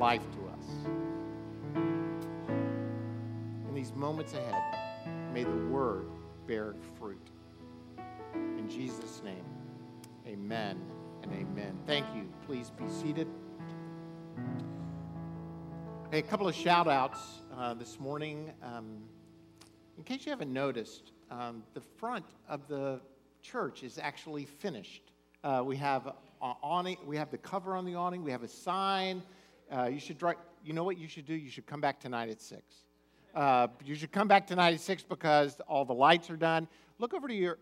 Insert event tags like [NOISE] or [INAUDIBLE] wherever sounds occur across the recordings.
life to us. In these moments ahead, may the word bear fruit. In Jesus' name, amen and amen. Thank you. Please be seated. Hey, a couple of shout outs uh, this morning. Um, in case you haven't noticed, um, the front of the church is actually finished. Uh, we have awning, we have the cover on the awning, we have a sign. Uh, you should, you know what you should do? You should come back tonight at six. Uh, you should come back tonight at six because all the lights are done. Look over to your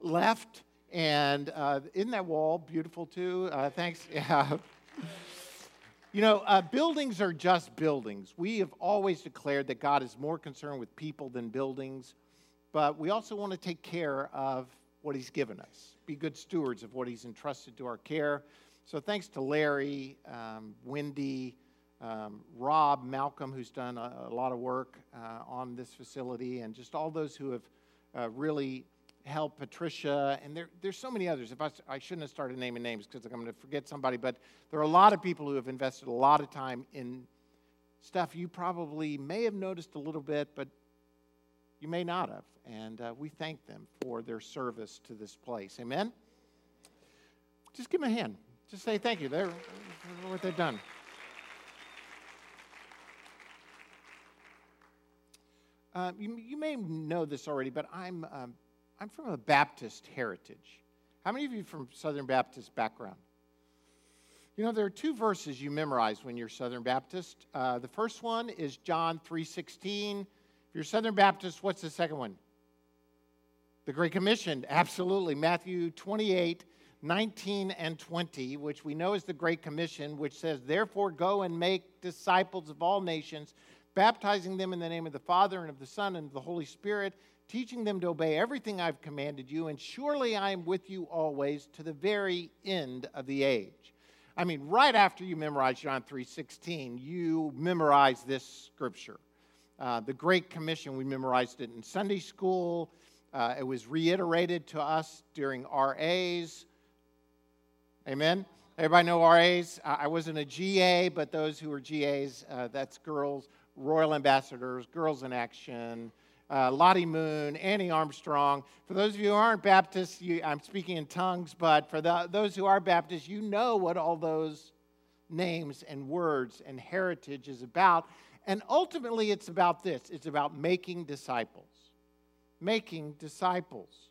left, and uh, isn't that wall beautiful too? Uh, thanks. [LAUGHS] Yeah. You know, uh, buildings are just buildings. We have always declared that God is more concerned with people than buildings, but we also want to take care of what He's given us, be good stewards of what He's entrusted to our care. So, thanks to Larry, um, Wendy, um, Rob, Malcolm, who's done a, a lot of work uh, on this facility, and just all those who have uh, really helped Patricia, and there, there's so many others. If I, I shouldn't have started naming names because I'm going to forget somebody, but there are a lot of people who have invested a lot of time in stuff you probably may have noticed a little bit, but you may not have. And uh, we thank them for their service to this place. Amen? Just give them a hand. Just say thank you. They're, what they've done. Uh, you, you, may know this already, but I'm um, I'm from a Baptist heritage. How many of you from Southern Baptist background? You know, there are two verses you memorize when you're Southern Baptist. Uh, the first one is John 3.16. If you're Southern Baptist, what's the second one? The Great Commission, absolutely. Matthew 28, 19 and 20, which we know is the Great Commission, which says, Therefore go and make disciples of all nations, baptizing them in the name of the Father and of the Son and of the Holy Spirit, teaching them to obey everything I've commanded you, and surely I am with you always to the very end of the age. I mean, right after you memorize John 3:16, you memorize this scripture. Uh, the Great Commission, we memorized it in Sunday school. Uh, it was reiterated to us during RAs. Amen. Everybody know RAs? I wasn't a GA, but those who were GAs, uh, that's girls, Royal Ambassadors, Girls in Action, uh, Lottie Moon, Annie Armstrong. For those of you who aren't Baptists, you, I'm speaking in tongues, but for the, those who are Baptists, you know what all those names and words and heritage is about. And ultimately, it's about this it's about making disciples. Making disciples.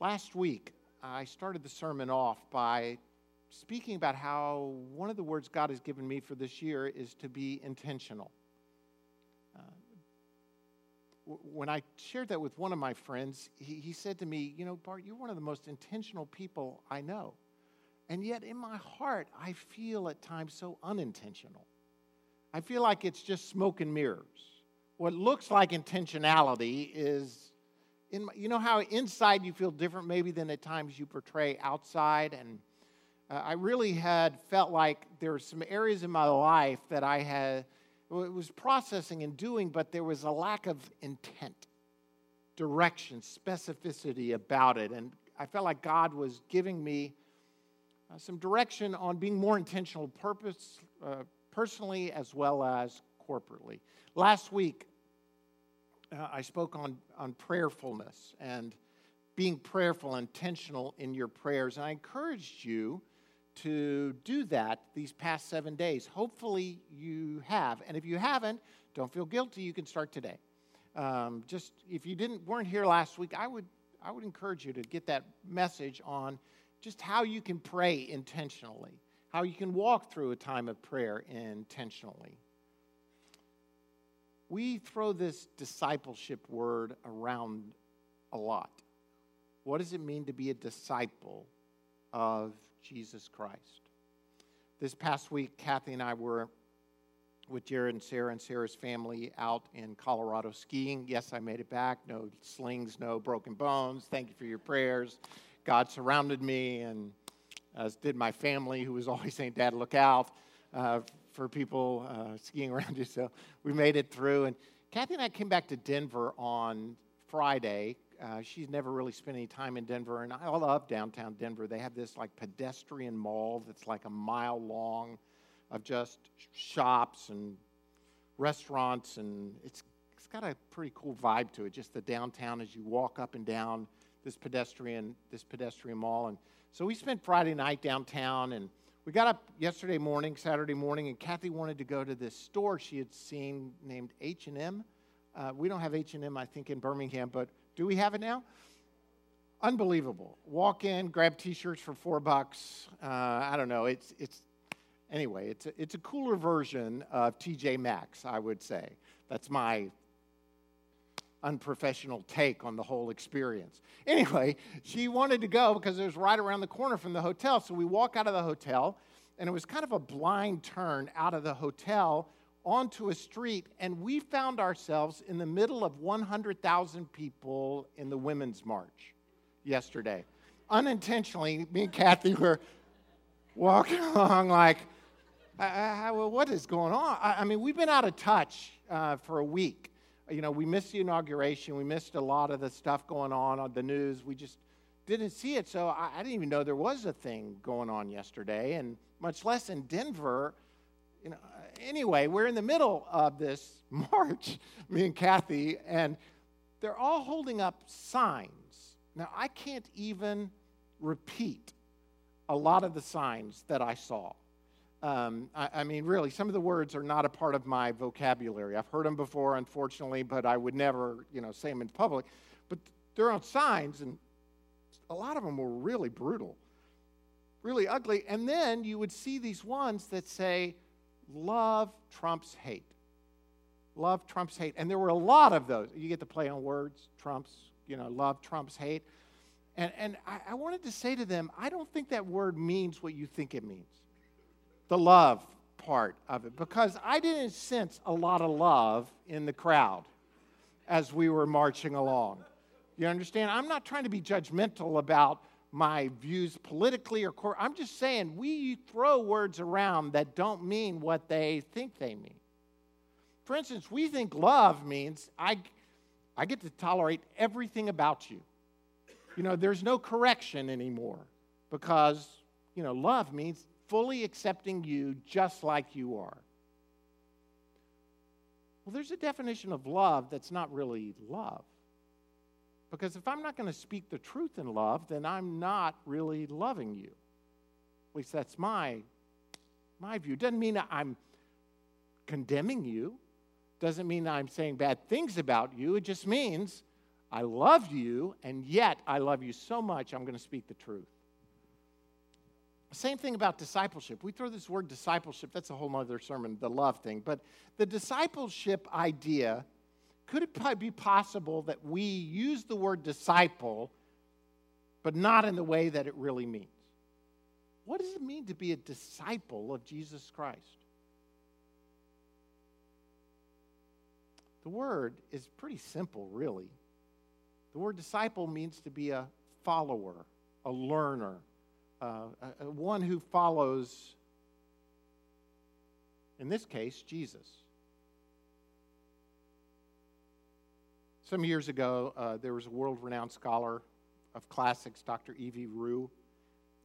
Last week, I started the sermon off by speaking about how one of the words God has given me for this year is to be intentional uh, when I shared that with one of my friends, he, he said to me, You know, Bart, you're one of the most intentional people I know. And yet, in my heart, I feel at times so unintentional. I feel like it's just smoke and mirrors. What looks like intentionality is, in my, you know, how inside you feel different maybe than at times you portray outside. And uh, I really had felt like there were some areas in my life that I had it was processing and doing, but there was a lack of intent, direction, specificity about it. And I felt like God was giving me uh, some direction on being more intentional, purpose, uh, personally as well as corporately. Last week, uh, I spoke on, on prayerfulness and being prayerful, intentional in your prayers. And I encouraged you to do that these past seven days. Hopefully, you have. And if you haven't, don't feel guilty. You can start today. Um, just if you didn't weren't here last week, I would I would encourage you to get that message on just how you can pray intentionally, how you can walk through a time of prayer intentionally. We throw this discipleship word around a lot. What does it mean to be a disciple of Jesus Christ. This past week, Kathy and I were with Jared and Sarah and Sarah's family out in Colorado skiing. Yes, I made it back. No slings, no broken bones. Thank you for your prayers. God surrounded me, and as did my family, who was always saying, Dad, look out uh, for people uh, skiing around you. So we made it through. And Kathy and I came back to Denver on Friday Uh, she's never really spent any time in Denver, and I love downtown Denver. They have this like pedestrian mall that's like a mile long of just shops and restaurants, and it's, it's got a pretty cool vibe to it. Just the downtown as you walk up and down this pedestrian this pedestrian mall, and so we spent Friday night downtown, and we got up yesterday morning, Saturday morning, and Kathy wanted to go to this store she had seen named H and M. Uh, we don't have H and M, I think, in Birmingham, but do we have it now? Unbelievable. Walk in, grab T-shirts for four bucks. Uh, I don't know. It's it's anyway. It's a, it's a cooler version of TJ Maxx, I would say. That's my unprofessional take on the whole experience. Anyway, she wanted to go because it was right around the corner from the hotel. So we walk out of the hotel, and it was kind of a blind turn out of the hotel onto a street, and we found ourselves in the middle of 100,000 people in the Women's March yesterday. Unintentionally, me and Kathy were walking [LAUGHS] along like, I, I, well, what is going on? I, I, mean, we've been out of touch uh, for a week. You know, we missed the inauguration. We missed a lot of the stuff going on on the news. We just didn't see it. So I, I didn't even know there was a thing going on yesterday, and much less in Denver. You know, uh, anyway, we're in the middle of this [LAUGHS] march, me and Kathy, and they're all holding up signs. Now, I can't even repeat a lot of the signs that I saw. Um, I, I, mean, really, some of the words are not a part of my vocabulary. I've heard them before, unfortunately, but I would never, you know, say them in public. But they're on signs, and a lot of them were really brutal, really ugly. And then you would see these ones that say, love trumps hate. Love trumps hate. And there were a lot of those. You get the play on words, trumps, you know, love trumps hate. And, and I, I wanted to say to them, I don't think that word means what you think it means the love part of it, because I didn't sense a lot of love in the crowd as we were marching along. You understand? I'm not trying to be judgmental about my views politically or core. I'm just saying we throw words around that don't mean what they think they mean. For instance, we think love means I, I get to tolerate everything about you. You know, there's no correction anymore because, you know, love means fully accepting you just like you are. Well, there's a definition of love that's not really love. Because if I'm not going to speak the truth in love, then I'm not really loving you. At least that's my, my view. Doesn't mean I'm condemning you, doesn't mean I'm saying bad things about you. It just means I love you, and yet I love you so much, I'm going to speak the truth. Same thing about discipleship. We throw this word discipleship, that's a whole other sermon, the love thing. But the discipleship idea could it be possible that we use the word disciple, but not in the way that it really means? What does it mean to be a disciple of Jesus Christ? The word is pretty simple, really. The word disciple means to be a follower, a learner, uh, a one who follows, in this case, Jesus. Some years ago, uh, there was a world renowned scholar of classics, Dr. E.V. Rieu.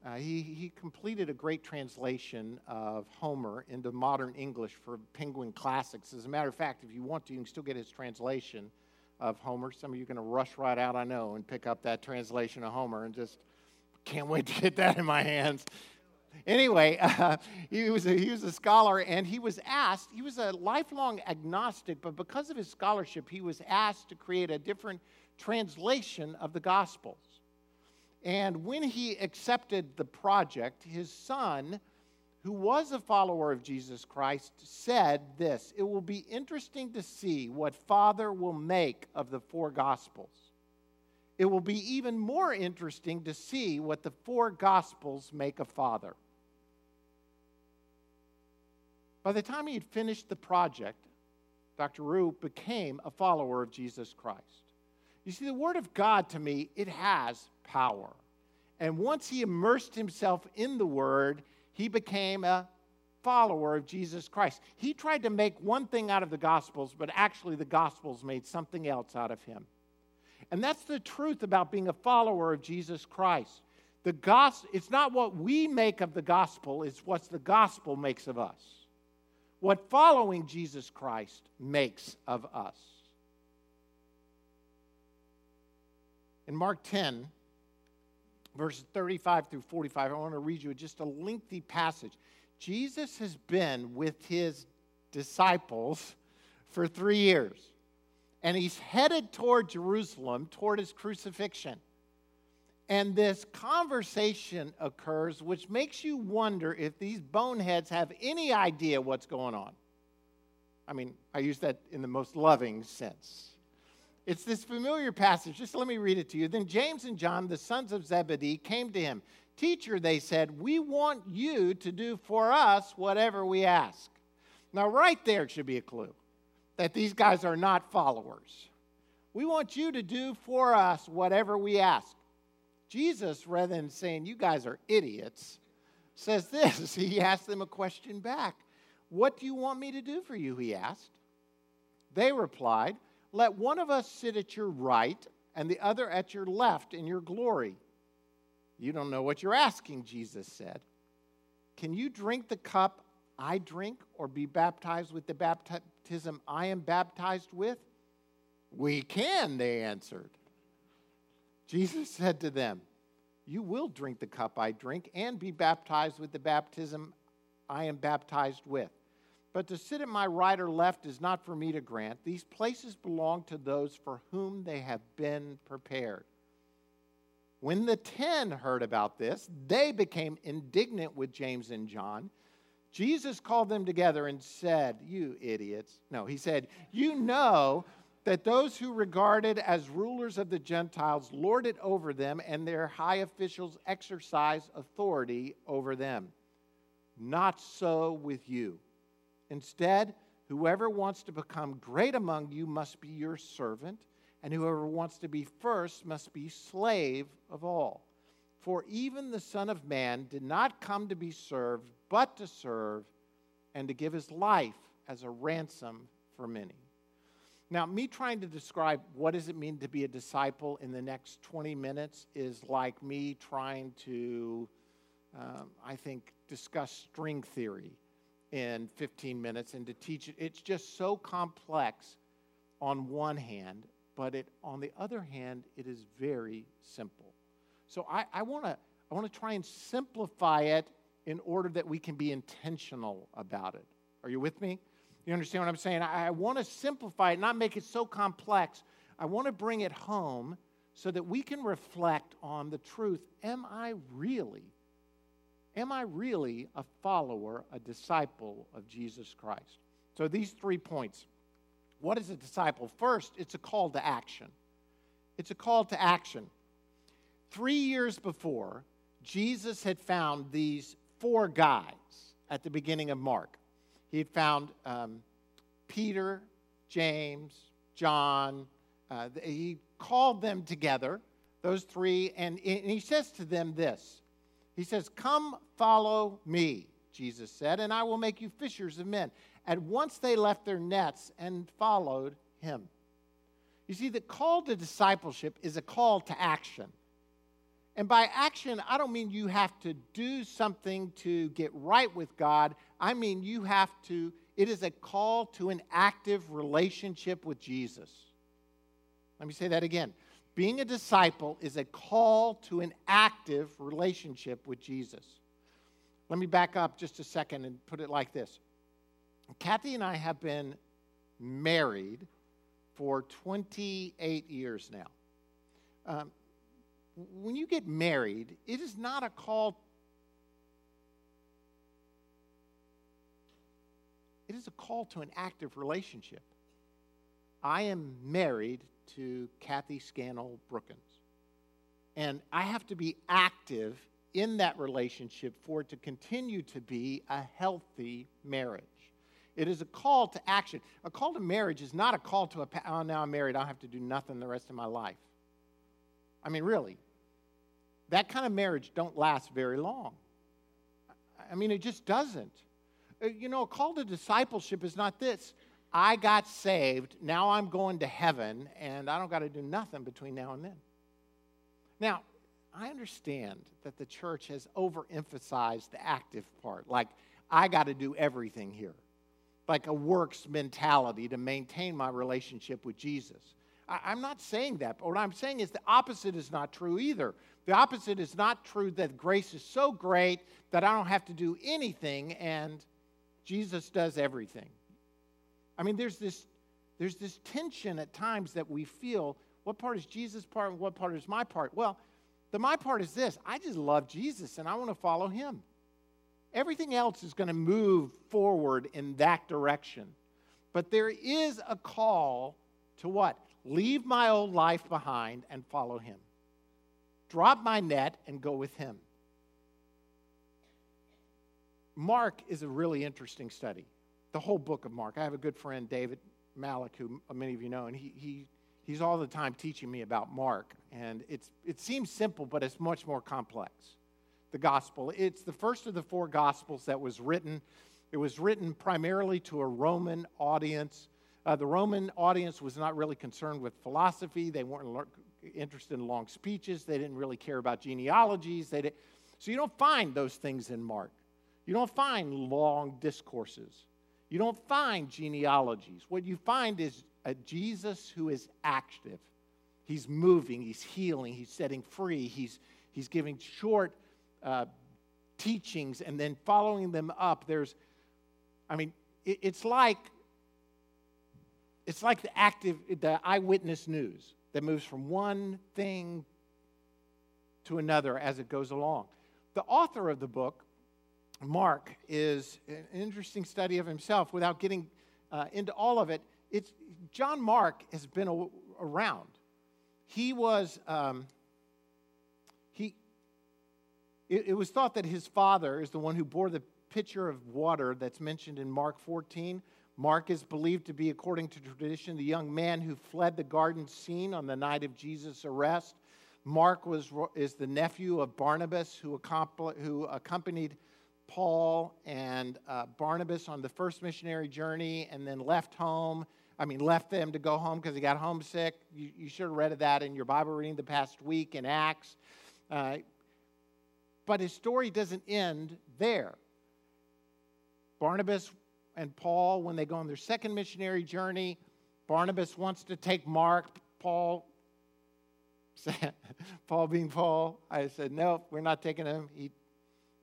Uh, he, he completed a great translation of Homer into modern English for Penguin Classics. As a matter of fact, if you want to, you can still get his translation of Homer. Some of you are going to rush right out, I know, and pick up that translation of Homer and just can't wait to get that in my hands. Anyway, [LAUGHS] uh, he, was a, he was a scholar and he was asked, he was a lifelong agnostic, but because of his scholarship, he was asked to create a different translation of the Gospels. And when he accepted the project, his son, who was a follower of Jesus Christ, said this It will be interesting to see what Father will make of the four Gospels. It will be even more interesting to see what the four Gospels make of Father. By the time he had finished the project, Dr. Rieu became a follower of Jesus Christ. You see, the Word of God to me, it has power. And once he immersed himself in the Word, he became a follower of Jesus Christ. He tried to make one thing out of the Gospels, but actually the Gospels made something else out of him. And that's the truth about being a follower of Jesus Christ. The gospel, it's not what we make of the gospel, it's what the gospel makes of us. What following Jesus Christ makes of us. In Mark 10, verses 35 through 45, I want to read you just a lengthy passage. Jesus has been with his disciples for three years, and he's headed toward Jerusalem, toward his crucifixion. And this conversation occurs, which makes you wonder if these boneheads have any idea what's going on. I mean, I use that in the most loving sense. It's this familiar passage. Just let me read it to you. Then James and John, the sons of Zebedee, came to him. Teacher, they said, we want you to do for us whatever we ask. Now, right there should be a clue that these guys are not followers. We want you to do for us whatever we ask. Jesus, rather than saying, You guys are idiots, says this. [LAUGHS] He asked them a question back. What do you want me to do for you? He asked. They replied, Let one of us sit at your right and the other at your left in your glory. You don't know what you're asking, Jesus said. Can you drink the cup I drink or be baptized with the baptism I am baptized with? We can, they answered. Jesus [LAUGHS] said to them, You will drink the cup I drink and be baptized with the baptism I am baptized with. But to sit at my right or left is not for me to grant. These places belong to those for whom they have been prepared. When the ten heard about this, they became indignant with James and John. Jesus called them together and said, You idiots. No, he said, You know that those who regarded as rulers of the Gentiles lord it over them, and their high officials exercise authority over them. Not so with you. Instead, whoever wants to become great among you must be your servant, and whoever wants to be first must be slave of all. For even the Son of Man did not come to be served, but to serve, and to give his life as a ransom for many. Now, me trying to describe what does it mean to be a disciple in the next 20 minutes is like me trying to, um, I think, discuss string theory in 15 minutes and to teach it. It's just so complex on one hand, but it, on the other hand, it is very simple. So I, I want to I want to try and simplify it in order that we can be intentional about it. Are you with me? You understand what I'm saying? I, I want to simplify it, not make it so complex. I want to bring it home so that we can reflect on the truth. Am I really, am I really a follower, a disciple of Jesus Christ? So these three points. What is a disciple? First, it's a call to action. It's a call to action. Three years before, Jesus had found these four guys at the beginning of Mark. He had found um, Peter, James, John. Uh, he called them together, those three, and, and he says to them this He says, Come follow me, Jesus said, and I will make you fishers of men. At once they left their nets and followed him. You see, the call to discipleship is a call to action. And by action, I don't mean you have to do something to get right with God. I mean you have to, it is a call to an active relationship with Jesus. Let me say that again. Being a disciple is a call to an active relationship with Jesus. Let me back up just a second and put it like this Kathy and I have been married for 28 years now. Um, when you get married, it is not a call. It is a call to an active relationship. I am married to Kathy Scannell Brookins. And I have to be active in that relationship for it to continue to be a healthy marriage. It is a call to action. A call to marriage is not a call to a, oh, now I'm married, I have to do nothing the rest of my life. I mean, really, that kind of marriage don't last very long. I mean, it just doesn't. Uh, you know, a call to discipleship is not this. I got saved, now I'm going to heaven, and I don't got to do nothing between now and then. Now, I understand that the church has overemphasized the active part. Like, I got to do everything here. Like a works mentality to maintain my relationship with Jesus. I, am not saying that, but what I'm saying is the opposite is not true either. The opposite is not true that grace is so great that I don't have to do anything and Jesus does everything. I mean, there's this, there's this tension at times that we feel what part is Jesus' part and what part is my part? Well, the my part is this I just love Jesus and I want to follow him. Everything else is going to move forward in that direction. But there is a call to what? Leave my old life behind and follow him. Drop my net and go with him. Mark is a really interesting study. The whole book of Mark. I have a good friend, David Malik, who many of you know, and he, he he's all the time teaching me about Mark. And it's, it seems simple, but it's much more complex. The gospel. It's the first of the four gospels that was written. It was written primarily to a Roman audience. Uh, the Roman audience was not really concerned with philosophy. They weren't interested in long speeches. They didn't really care about genealogies. They didn't. so you don't find those things in Mark. You don't find long discourses. You don't find genealogies. What you find is a Jesus who is active. He's moving, he's healing, he's setting free, he's, he's giving short uh, teachings and then following them up. There's, I mean, it, it's like it's like the active, the eyewitness news that moves from one thing to another as it goes along. The author of the book, Mark, is an interesting study of himself without getting uh, into all of it it's, John Mark has been a, around. He was, um, he, it, it was thought that his father is the one who bore the pitcher of water that's mentioned in Mark 14. Mark is believed to be, according to tradition, the young man who fled the garden scene on the night of Jesus' arrest. Mark was, is the nephew of Barnabas, who, who accompanied Paul and uh, Barnabas on the first missionary journey and then left home I mean, left them to go home because he got homesick. You, you should have read of that in your Bible reading the past week in Acts. Uh, but his story doesn't end there. Barnabas and Paul, when they go on their second missionary journey, Barnabas wants to take Mark. Paul, [LAUGHS] Paul being Paul, I said, no, we're not taking him. He,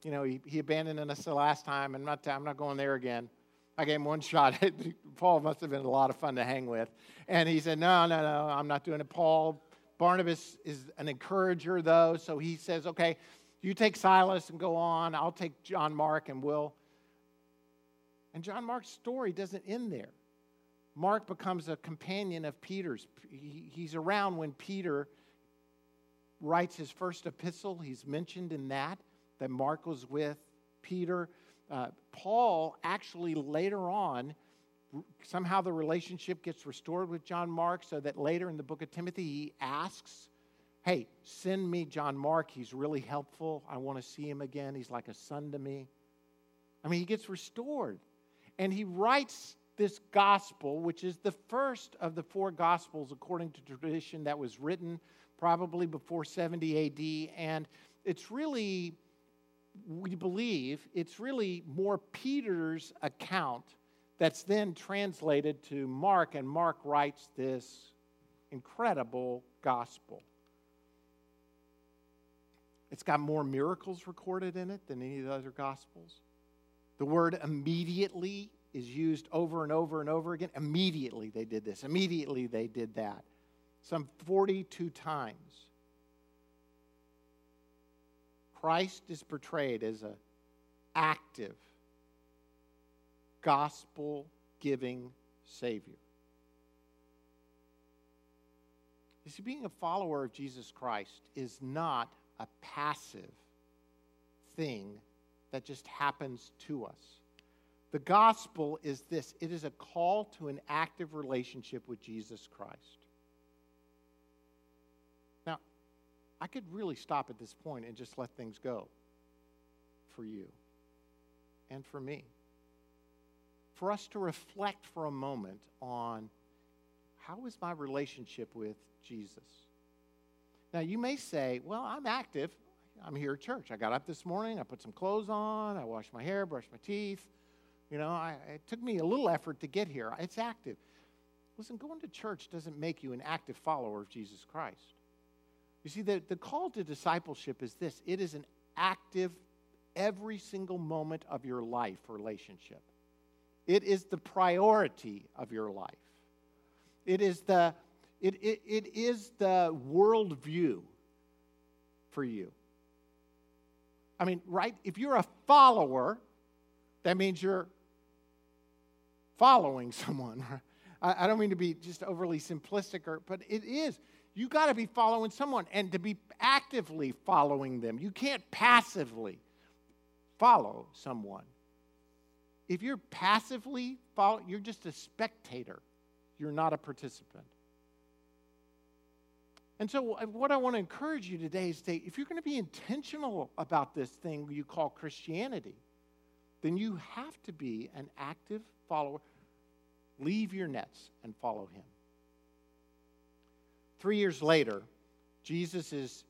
you know, he, he abandoned us the last time. I'm not, I'm not going there again. I gave him one shot. [LAUGHS] Paul must have been a lot of fun to hang with. And he said, No, no, no, I'm not doing it. Paul, Barnabas is an encourager, though. So he says, Okay, you take Silas and go on. I'll take John Mark and we'll. And John Mark's story doesn't end there. Mark becomes a companion of Peter's. He's around when Peter writes his first epistle. He's mentioned in that, that Mark was with Peter. Uh, Paul actually later on, somehow the relationship gets restored with John Mark, so that later in the book of Timothy, he asks, Hey, send me John Mark. He's really helpful. I want to see him again. He's like a son to me. I mean, he gets restored. And he writes this gospel, which is the first of the four gospels according to tradition that was written probably before 70 AD. And it's really we believe it's really more Peter's account that's then translated to Mark, and Mark writes this incredible gospel. It's got more miracles recorded in it than any of the other gospels. The word immediately is used over and over and over again. Immediately they did this, immediately they did that. Some 42 times. Christ is portrayed as an active, gospel giving Savior. You see, being a follower of Jesus Christ is not a passive thing that just happens to us. The gospel is this it is a call to an active relationship with Jesus Christ. Now, I could really stop at this point and just let things go for you and for me. for us to reflect for a moment on how is my relationship with Jesus? Now, you may say, well, I'm active. I'm here at church. I got up this morning, I put some clothes on, I washed my hair, brushed my teeth. You know, I, it took me a little effort to get here. It's active. Listen, going to church doesn't make you an active follower of Jesus Christ. You see, the, the call to discipleship is this it is an active, every single moment of your life relationship. It is the priority of your life. It is the, it, it, it is the worldview for you. I mean, right? If you're a follower, that means you're following [LAUGHS] someone. I, I don't mean to be just overly simplistic, or, but it is. You got to be following someone and to be actively following them. You can't passively follow someone. If you're passively follow, you're just a spectator. You're not a participant. And so, uh, what I want to encourage you today is that if you're going to be intentional about this thing you call Christianity, then you have to be an active follower. Leave your nets and follow him. Three years later, Jesus is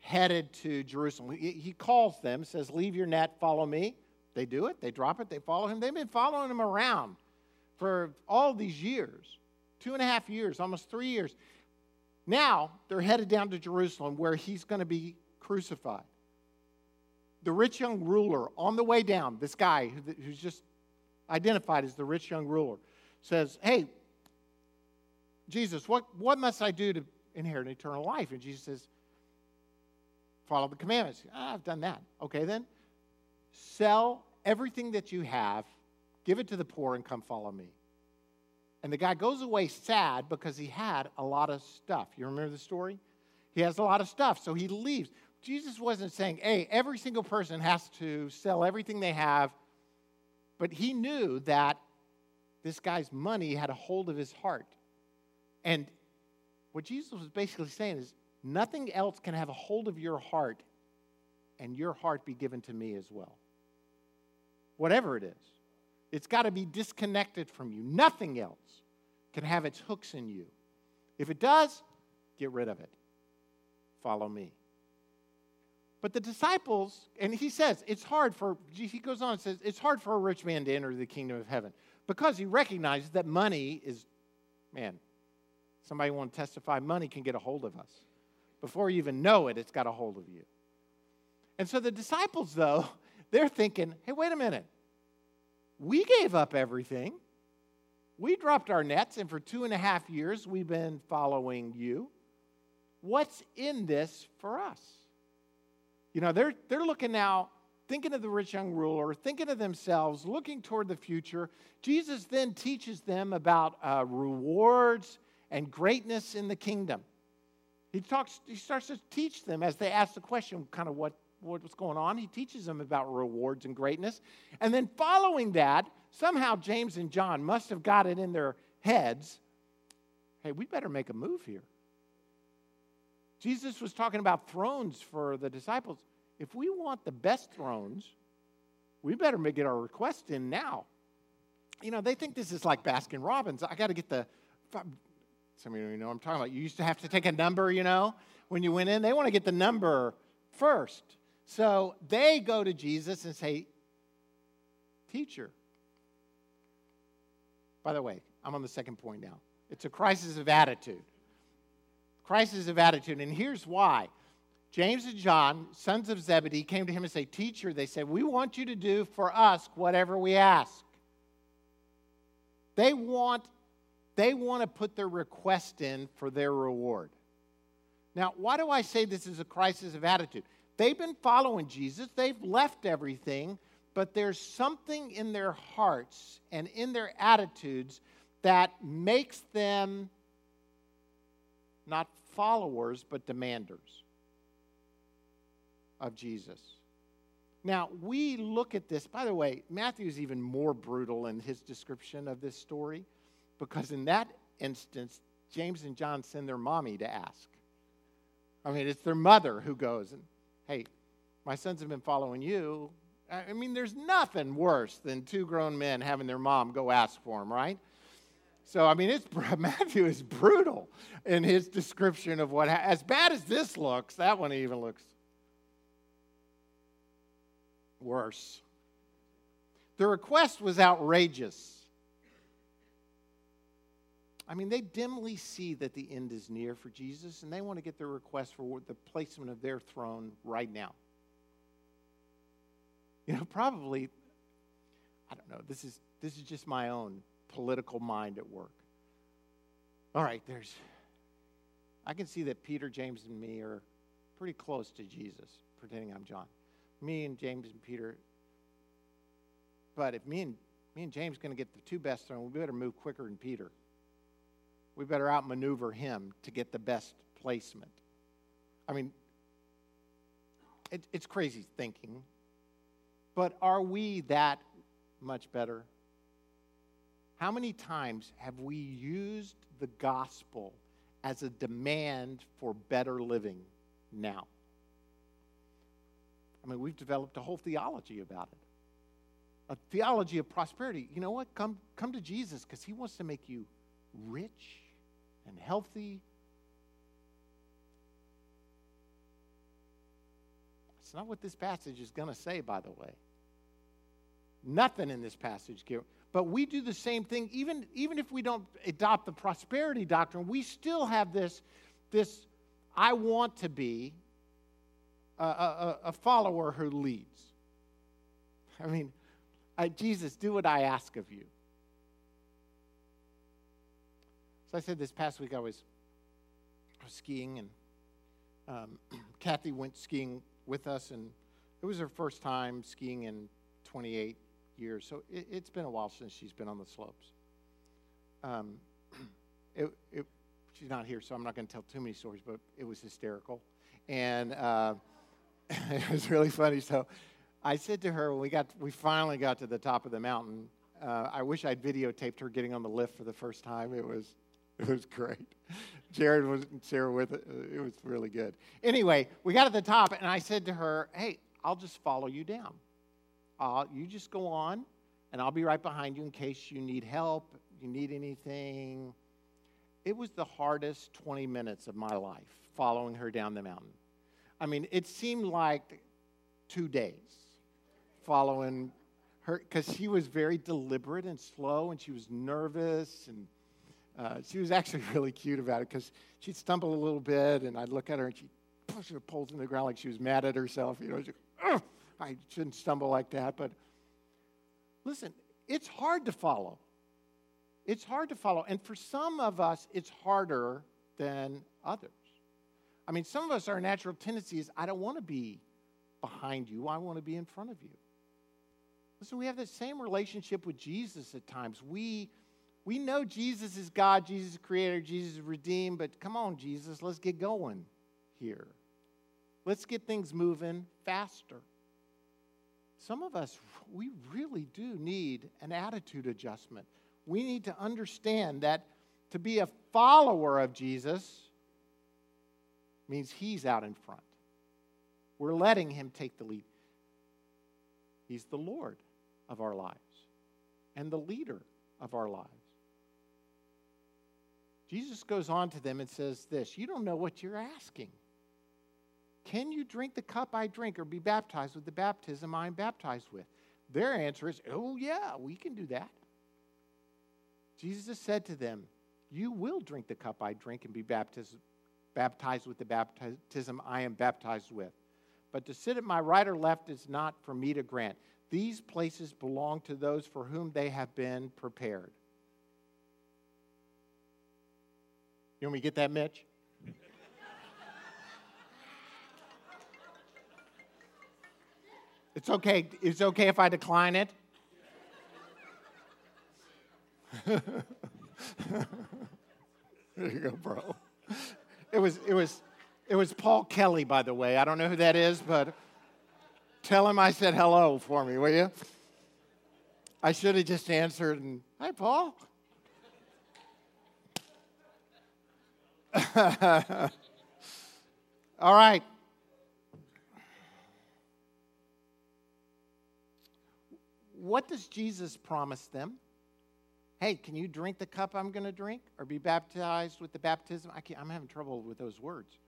headed to Jerusalem. He calls them, says, Leave your net, follow me. They do it, they drop it, they follow him. They've been following him around for all these years two and a half years, almost three years. Now they're headed down to Jerusalem where he's going to be crucified. The rich young ruler on the way down, this guy who's just identified as the rich young ruler, says, Hey, Jesus, what, what must I do to inherit eternal life? And Jesus says, Follow the commandments. Ah, I've done that. Okay, then sell everything that you have, give it to the poor, and come follow me. And the guy goes away sad because he had a lot of stuff. You remember the story? He has a lot of stuff, so he leaves. Jesus wasn't saying, hey, every single person has to sell everything they have, but he knew that this guy's money had a hold of his heart. And what Jesus was basically saying is, nothing else can have a hold of your heart and your heart be given to me as well. Whatever it is. It's got to be disconnected from you. Nothing else can have its hooks in you. If it does, get rid of it. Follow me. But the disciples, and he says, it's hard for, he goes on and says, it's hard for a rich man to enter the kingdom of heaven because he recognizes that money is, man, somebody want to testify, money can get a hold of us. Before you even know it, it's got a hold of you. And so the disciples, though, [LAUGHS] they're thinking, hey, wait a minute. We gave up everything. We dropped our nets, and for two and a half years, we've been following you. What's in this for us? You know, they're, they're looking now, thinking of the rich young ruler, thinking of themselves, looking toward the future. Jesus then teaches them about uh, rewards and greatness in the kingdom. He, talks, he starts to teach them as they ask the question, kind of what what's going on. He teaches them about rewards and greatness. And then following that, somehow James and John must have got it in their heads hey, we better make a move here. Jesus was talking about thrones for the disciples. If we want the best thrones, we better make get our request in now. You know, they think this is like Baskin Robbins. I got to get the. Some of you know I'm talking about. You used to have to take a number, you know, when you went in. They want to get the number first. So they go to Jesus and say, Teacher. By the way, I'm on the second point now. It's a crisis of attitude. Crisis of attitude. And here's why. James and John, sons of Zebedee, came to him and say, Teacher, they said, we want you to do for us whatever we ask. They want, they want to put their request in for their reward. Now, why do I say this is a crisis of attitude? They've been following Jesus, they've left everything, but there's something in their hearts and in their attitudes that makes them not followers, but demanders of Jesus. Now, we look at this, by the way, Matthew's even more brutal in his description of this story because in that instance, James and John send their mommy to ask. I mean, it's their mother who goes and hey, my sons have been following you. I mean, there's nothing worse than two grown men having their mom go ask for them, right? So, I mean, it's, [LAUGHS] Matthew is brutal in his description of what, as bad as this looks, that one even looks worse. The request was outrageous. I mean, they dimly see that the end is near for Jesus, and they want to get their request for the placement of their throne right now. You know, probably, I don't know, this is, this is just my own political mind at work. All right, there's, I can see that Peter, James, and me are pretty close to Jesus, pretending I'm John. Me and James and Peter. But if me and, me and James are going to get the two best thrown, we better move quicker than Peter. We better outmaneuver him to get the best placement. I mean, it, it's crazy thinking, but are we that much better? How many times have we used the gospel as a demand for better living now? I mean, we've developed a whole theology about it a theology of prosperity. You know what? Come, come to Jesus because he wants to make you rich and healthy. That's not what this passage is going to say, by the way. Nothing in this passage. But we do the same thing, even, even if we don't adopt the prosperity doctrine, we still have this, this I want to be a, a, a follower who leads. I mean, I, Jesus, do what I ask of you. So I said this past week I was, skiing, and um, [CLEARS THROAT] Kathy went skiing with us, and it was her first time skiing in 28 years. So it, has been a while since she's been on the slopes. Um, [CLEARS THROAT] it, it, she's not here, so I'm not going to tell too many stories, but it was hysterical. And uh, [LAUGHS] it was really funny. So I said to her when we got, we finally got to the top of the mountain. Uh, I wish I'd videotaped her getting on the lift for the first time. It was, it was great. Jared was Sarah with it. It was really good. Anyway, we got to the top, and I said to her, "Hey, I'll just follow you down. Uh, you just go on, and I'll be right behind you in case you need help, you need anything." It was the hardest 20 minutes of my life following her down the mountain. I mean, it seemed like two days following her because she was very deliberate and slow and she was nervous and uh, she was actually [LAUGHS] really cute about it because she'd stumble a little bit and I'd look at her and she'd push her poles in the ground like she was mad at herself. You know, she, I shouldn't stumble like that. But listen, it's hard to follow. It's hard to follow. And for some of us, it's harder than others. I mean, some of us, our natural tendency is I don't want to be behind you, I want to be in front of you. So we have the same relationship with Jesus at times. We, we know Jesus is God, Jesus is creator, Jesus is redeemed, but come on, Jesus, let's get going here. Let's get things moving faster. Some of us, we really do need an attitude adjustment. We need to understand that to be a follower of Jesus means he's out in front. We're letting him take the lead. He's the Lord of our lives and the leader of our lives. Jesus goes on to them and says this You don't know what you're asking. Can you drink the cup I drink or be baptized with the baptism I am baptized with? Their answer is, Oh, yeah, we can do that. Jesus said to them, You will drink the cup I drink and be baptized, baptized with the baptism I am baptized with. But to sit at my right or left is not for me to grant. These places belong to those for whom they have been prepared. You want me to get that, Mitch? it's okay. It's okay if I decline it. [LAUGHS] there you go, bro. It was, it was, it was Paul Kelly, by the way. I don't know who that is, but Tell him I said hello for me, will you? I should have just answered and, hi, Paul. All right. what does Jesus promise them? Hey, can you drink the cup I'm going to drink or be baptized with the baptism? I I'm having trouble with those words.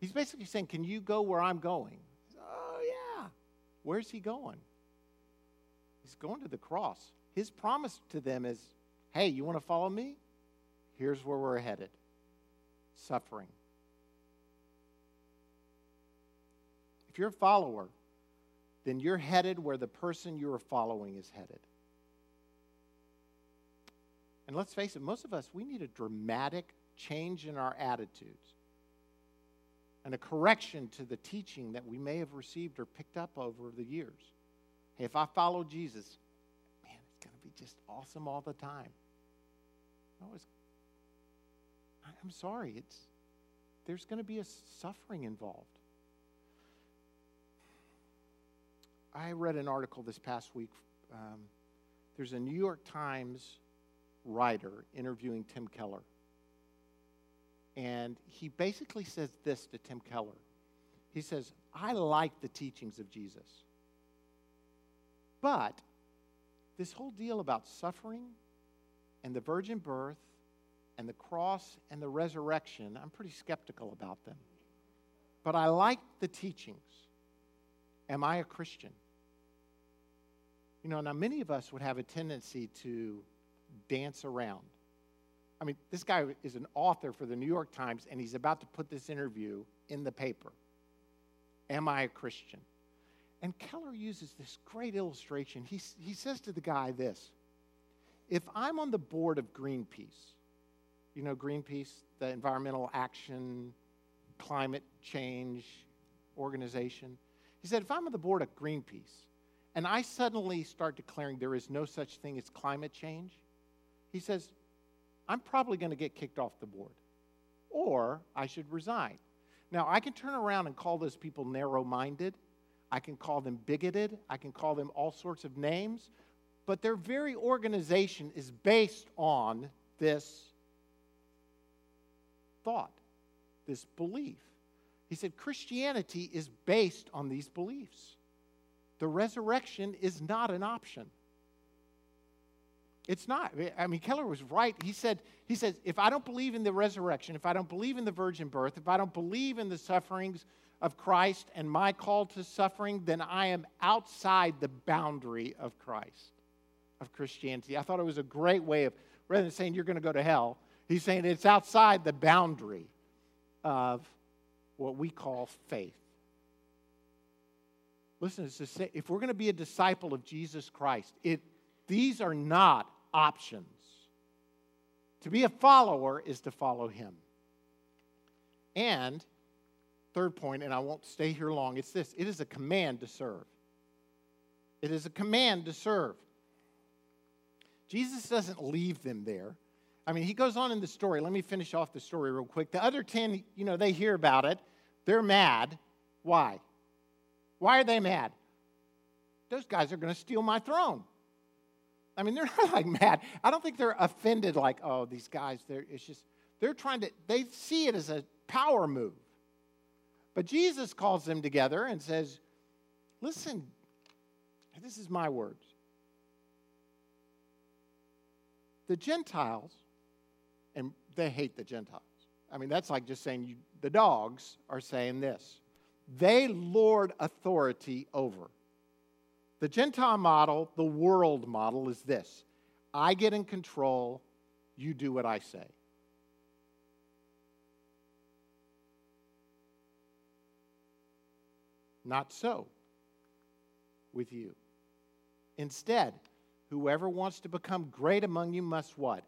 He's basically saying, Can you go where I'm going? Oh, yeah. Where's he going? He's going to the cross. His promise to them is, Hey, you want to follow me? Here's where we're headed suffering. If you're a follower, then you're headed where the person you are following is headed. And let's face it, most of us, we need a dramatic change in our attitudes and a correction to the teaching that we may have received or picked up over the years. Hey, if I follow Jesus, man, it's going to be just awesome all the time. No, it's, I'm sorry, it's, there's going to be a suffering involved. I read an article this past week. Um, there's a New York Times writer interviewing Tim Keller. And he basically says this to Tim Keller. He says, I like the teachings of Jesus. But this whole deal about suffering and the virgin birth and the cross and the resurrection, I'm pretty skeptical about them. But I like the teachings. Am I a Christian? You know, now many of us would have a tendency to dance around. I mean, this guy is an author for the New York Times, and he's about to put this interview in the paper. Am I a Christian? And Keller uses this great illustration. He, he says to the guy this If I'm on the board of Greenpeace, you know Greenpeace, the environmental action, climate change organization, he said, if I'm on the board of Greenpeace and I suddenly start declaring there is no such thing as climate change, he says, I'm probably going to get kicked off the board, or I should resign. Now, I can turn around and call those people narrow minded. I can call them bigoted. I can call them all sorts of names. But their very organization is based on this thought, this belief. He said Christianity is based on these beliefs the resurrection is not an option. It's not. I mean, Keller was right. He said, he says, if I don't believe in the resurrection, if I don't believe in the virgin birth, if I don't believe in the sufferings of Christ and my call to suffering, then I am outside the boundary of Christ, of Christianity. I thought it was a great way of, rather than saying you're going to go to hell, he's saying it's outside the boundary of what we call faith. Listen, say, if we're going to be a disciple of Jesus Christ, it, these are not options. To be a follower is to follow him. And, third point, and I won't stay here long, it's this it is a command to serve. It is a command to serve. Jesus doesn't leave them there. I mean, he goes on in the story. Let me finish off the story real quick. The other 10, you know, they hear about it. They're mad. Why? Why are they mad? Those guys are going to steal my throne. I mean, they're [LAUGHS] not like mad. I don't think they're offended, like, oh, these guys, they're, it's just, they're trying to, they see it as a power move. But Jesus calls them together and says, listen, this is my words. The Gentiles, they hate the Gentiles. I mean, that's like just saying you, the dogs are saying this they lord authority over. The Gentile model, the world model, is this I get in control, you do what I say. Not so with you. Instead, whoever wants to become great among you must what?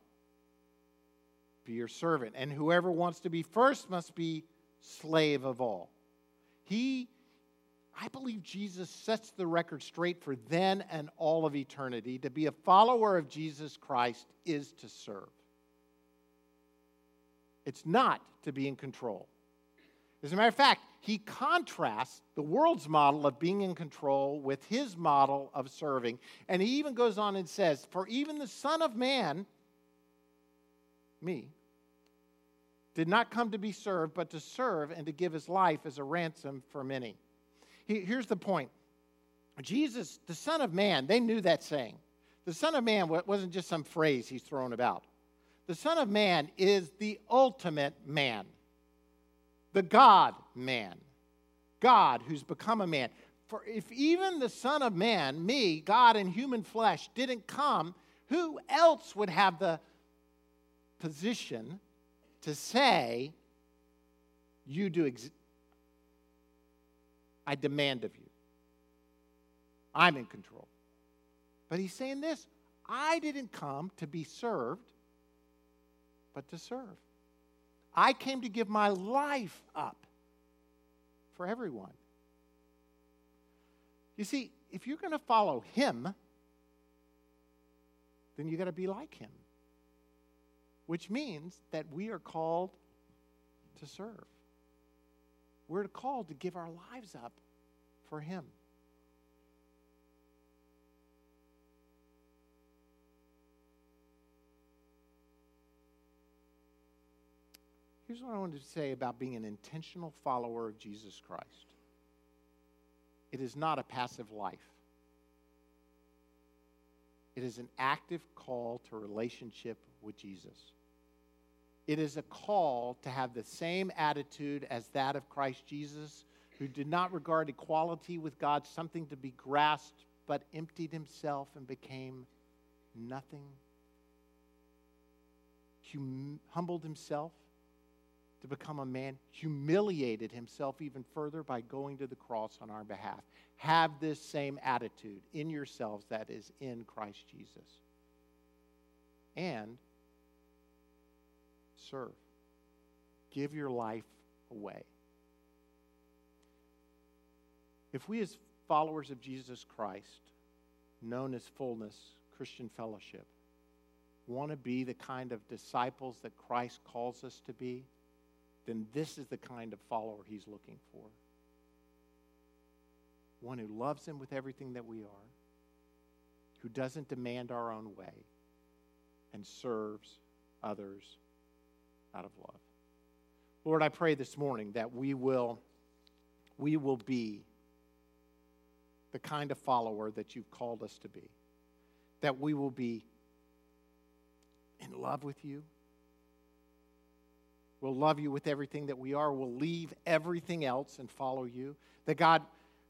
Be your servant. And whoever wants to be first must be slave of all. He, I believe Jesus sets the record straight for then and all of eternity. To be a follower of Jesus Christ is to serve, it's not to be in control. As a matter of fact, he contrasts the world's model of being in control with his model of serving. And he even goes on and says, For even the Son of Man, me, did not come to be served, but to serve and to give his life as a ransom for many. Here's the point Jesus, the Son of Man, they knew that saying. The Son of Man wasn't just some phrase he's thrown about. The Son of Man is the ultimate man, the God man, God who's become a man. For if even the Son of Man, me, God in human flesh, didn't come, who else would have the position to say, You do, ex- I demand of you? I'm in control. But he's saying this I didn't come to be served, but to serve. I came to give my life up for everyone. You see, if you're going to follow him, then you got to be like him, which means that we are called to serve. We're called to give our lives up for him. Here's what I wanted to say about being an intentional follower of Jesus Christ it is not a passive life, it is an active call to relationship with Jesus. It is a call to have the same attitude as that of Christ Jesus, who did not regard equality with God something to be grasped, but emptied himself and became nothing, hum- humbled himself to become a man, humiliated himself even further by going to the cross on our behalf. Have this same attitude in yourselves that is in Christ Jesus. And serve. Give your life away. If we, as followers of Jesus Christ, known as fullness Christian fellowship, want to be the kind of disciples that Christ calls us to be, then this is the kind of follower he's looking for. One who loves him with everything that we are, who doesn't demand our own way, and serves others out of love. Lord, I pray this morning that we will, we will be the kind of follower that you've called us to be, that we will be in love with you We'll love you with everything that we are. We'll leave everything else and follow you. That God,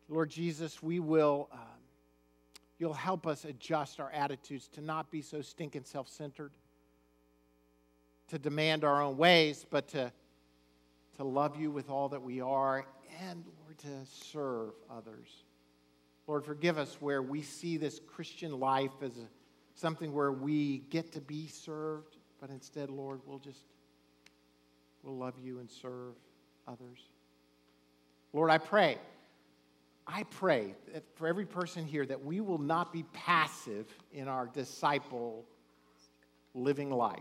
Lord Jesus, we will, um, you'll help us adjust our attitudes to not be so stinking self centered, to demand our own ways, but to, to love you with all that we are, and, Lord, to serve others. Lord, forgive us where we see this Christian life as something where we get to be served, but instead, Lord, we'll just we'll love you and serve others. Lord, I pray, I pray for every person here that we will not be passive in our disciple living life,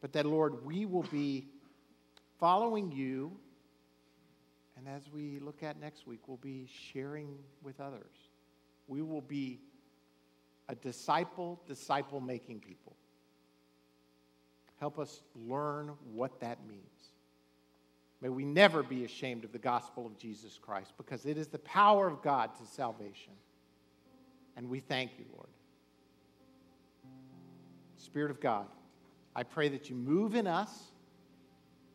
but that, Lord, we will be following you. And as we look at next week, we'll be sharing with others. We will be a disciple, disciple making people. Help us learn what that means. May we never be ashamed of the gospel of Jesus Christ because it is the power of God to salvation. And we thank you, Lord. Spirit of God, I pray that you move in us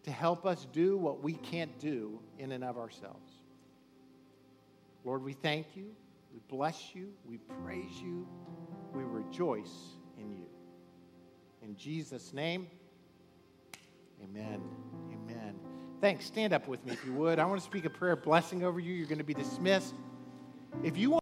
to help us do what we can't do in and of ourselves. Lord, we thank you, we bless you, we praise you, we rejoice in you. In Jesus' name, amen. Amen. Thanks. Stand up with me if you would. I want to speak a prayer blessing over you. You're going to be dismissed. If you want